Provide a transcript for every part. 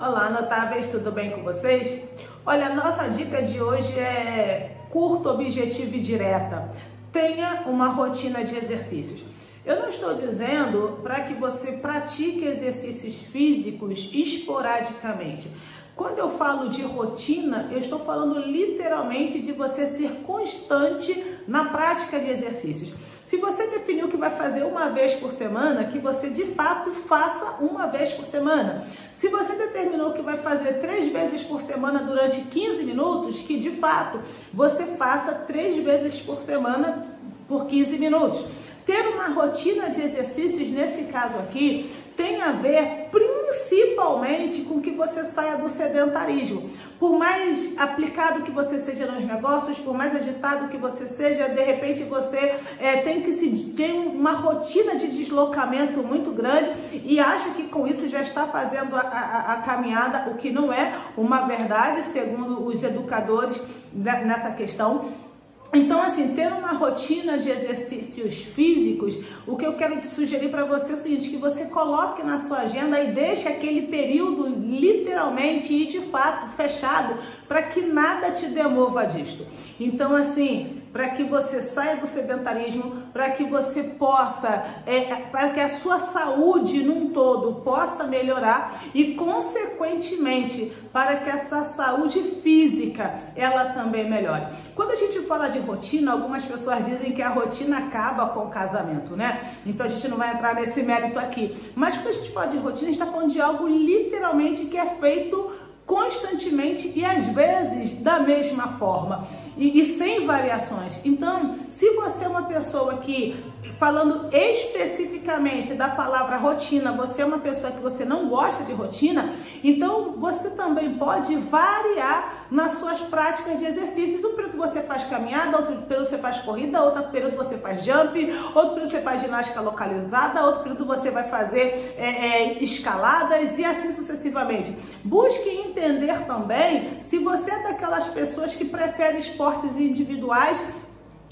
Olá, notáveis, tudo bem com vocês? Olha, a nossa dica de hoje é curta, objetiva e direta. Tenha uma rotina de exercícios. Eu não estou dizendo para que você pratique exercícios físicos esporadicamente. Quando eu falo de rotina, eu estou falando literalmente de você ser constante na prática de exercícios. Se você definiu que vai fazer uma vez por semana, que você de fato faça uma vez por semana. Se você determinou que vai fazer três vezes por semana durante 15 minutos, que de fato você faça três vezes por semana por 15 minutos. Ter uma rotina de exercícios, nesse caso aqui, tem a ver principalmente com que você saia do sedentarismo. Por mais aplicado que você seja nos negócios, por mais agitado que você seja, de repente você é, tem que se tem uma rotina de deslocamento muito grande e acha que com isso já está fazendo a, a, a caminhada, o que não é uma verdade, segundo os educadores nessa questão. Então, assim, ter uma rotina de exercícios físicos, o que eu quero sugerir para você é o seguinte, que você coloque na sua agenda e deixe aquele período literalmente e de fato fechado para que nada te demova disto. Então, assim, para que você saia do sedentarismo, para que você possa, é, para que a sua saúde num todo possa melhorar e, consequentemente, para que essa saúde física ela também melhore. Quando a gente fala de rotina, algumas pessoas dizem que a rotina acaba com o casamento, né? Então a gente não vai entrar nesse mérito aqui. Mas quando a gente fala de rotina, a gente está falando de algo literalmente que é feito constantemente e às vezes da mesma forma e, e, sem variações. Então, se você é uma pessoa que, falando especificamente da palavra rotina, você é uma pessoa que você não gosta de rotina, então você também pode variar nas suas práticas de exercícios. Um período você faz caminhada, outro período você faz corrida, outro período você faz jump, outro período você faz ginástica localizada, outro período você vai fazer é, é, escaladas e assim sucessivamente. Busque entender entender também se você é daquelas pessoas que prefere esportes individuais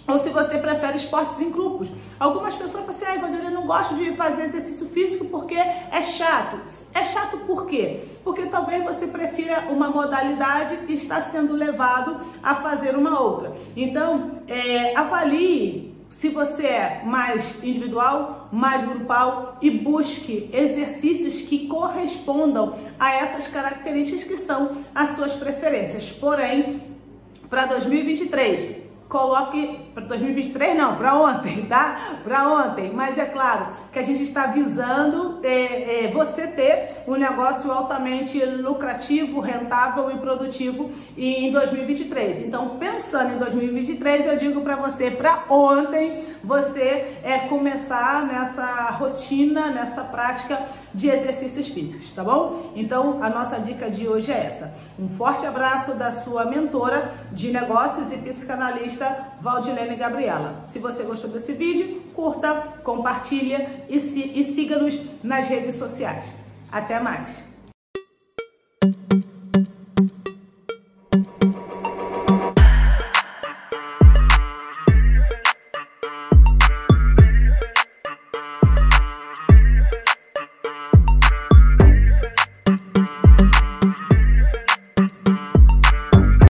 ou se você prefere esportes em grupos. Algumas pessoas falam assim, Evangelina, eu não gosto de fazer exercício físico porque é chato. É chato por quê? Porque talvez você prefira uma modalidade e está sendo levado a fazer uma outra. Então, é, avalie se você é mais individual, mais grupal e busque exercícios que correspondam a essas características que são as suas preferências. Porém, para 2023, coloque para 2023 não, para ontem, tá? Para ontem. Mas é claro que a gente está visando é, é, você ter um negócio altamente lucrativo, rentável e produtivo em 2023. Então, pensando em 2023, eu digo para você, para ontem, você é começar nessa rotina, nessa prática de exercícios físicos, tá bom? Então, a nossa dica de hoje é essa. Um forte abraço da sua mentora de negócios e psicanalista jornalista Valdilene Gabriela. Se você gostou desse vídeo, curta, compartilha e, e siga-nos nas redes sociais. Até mais!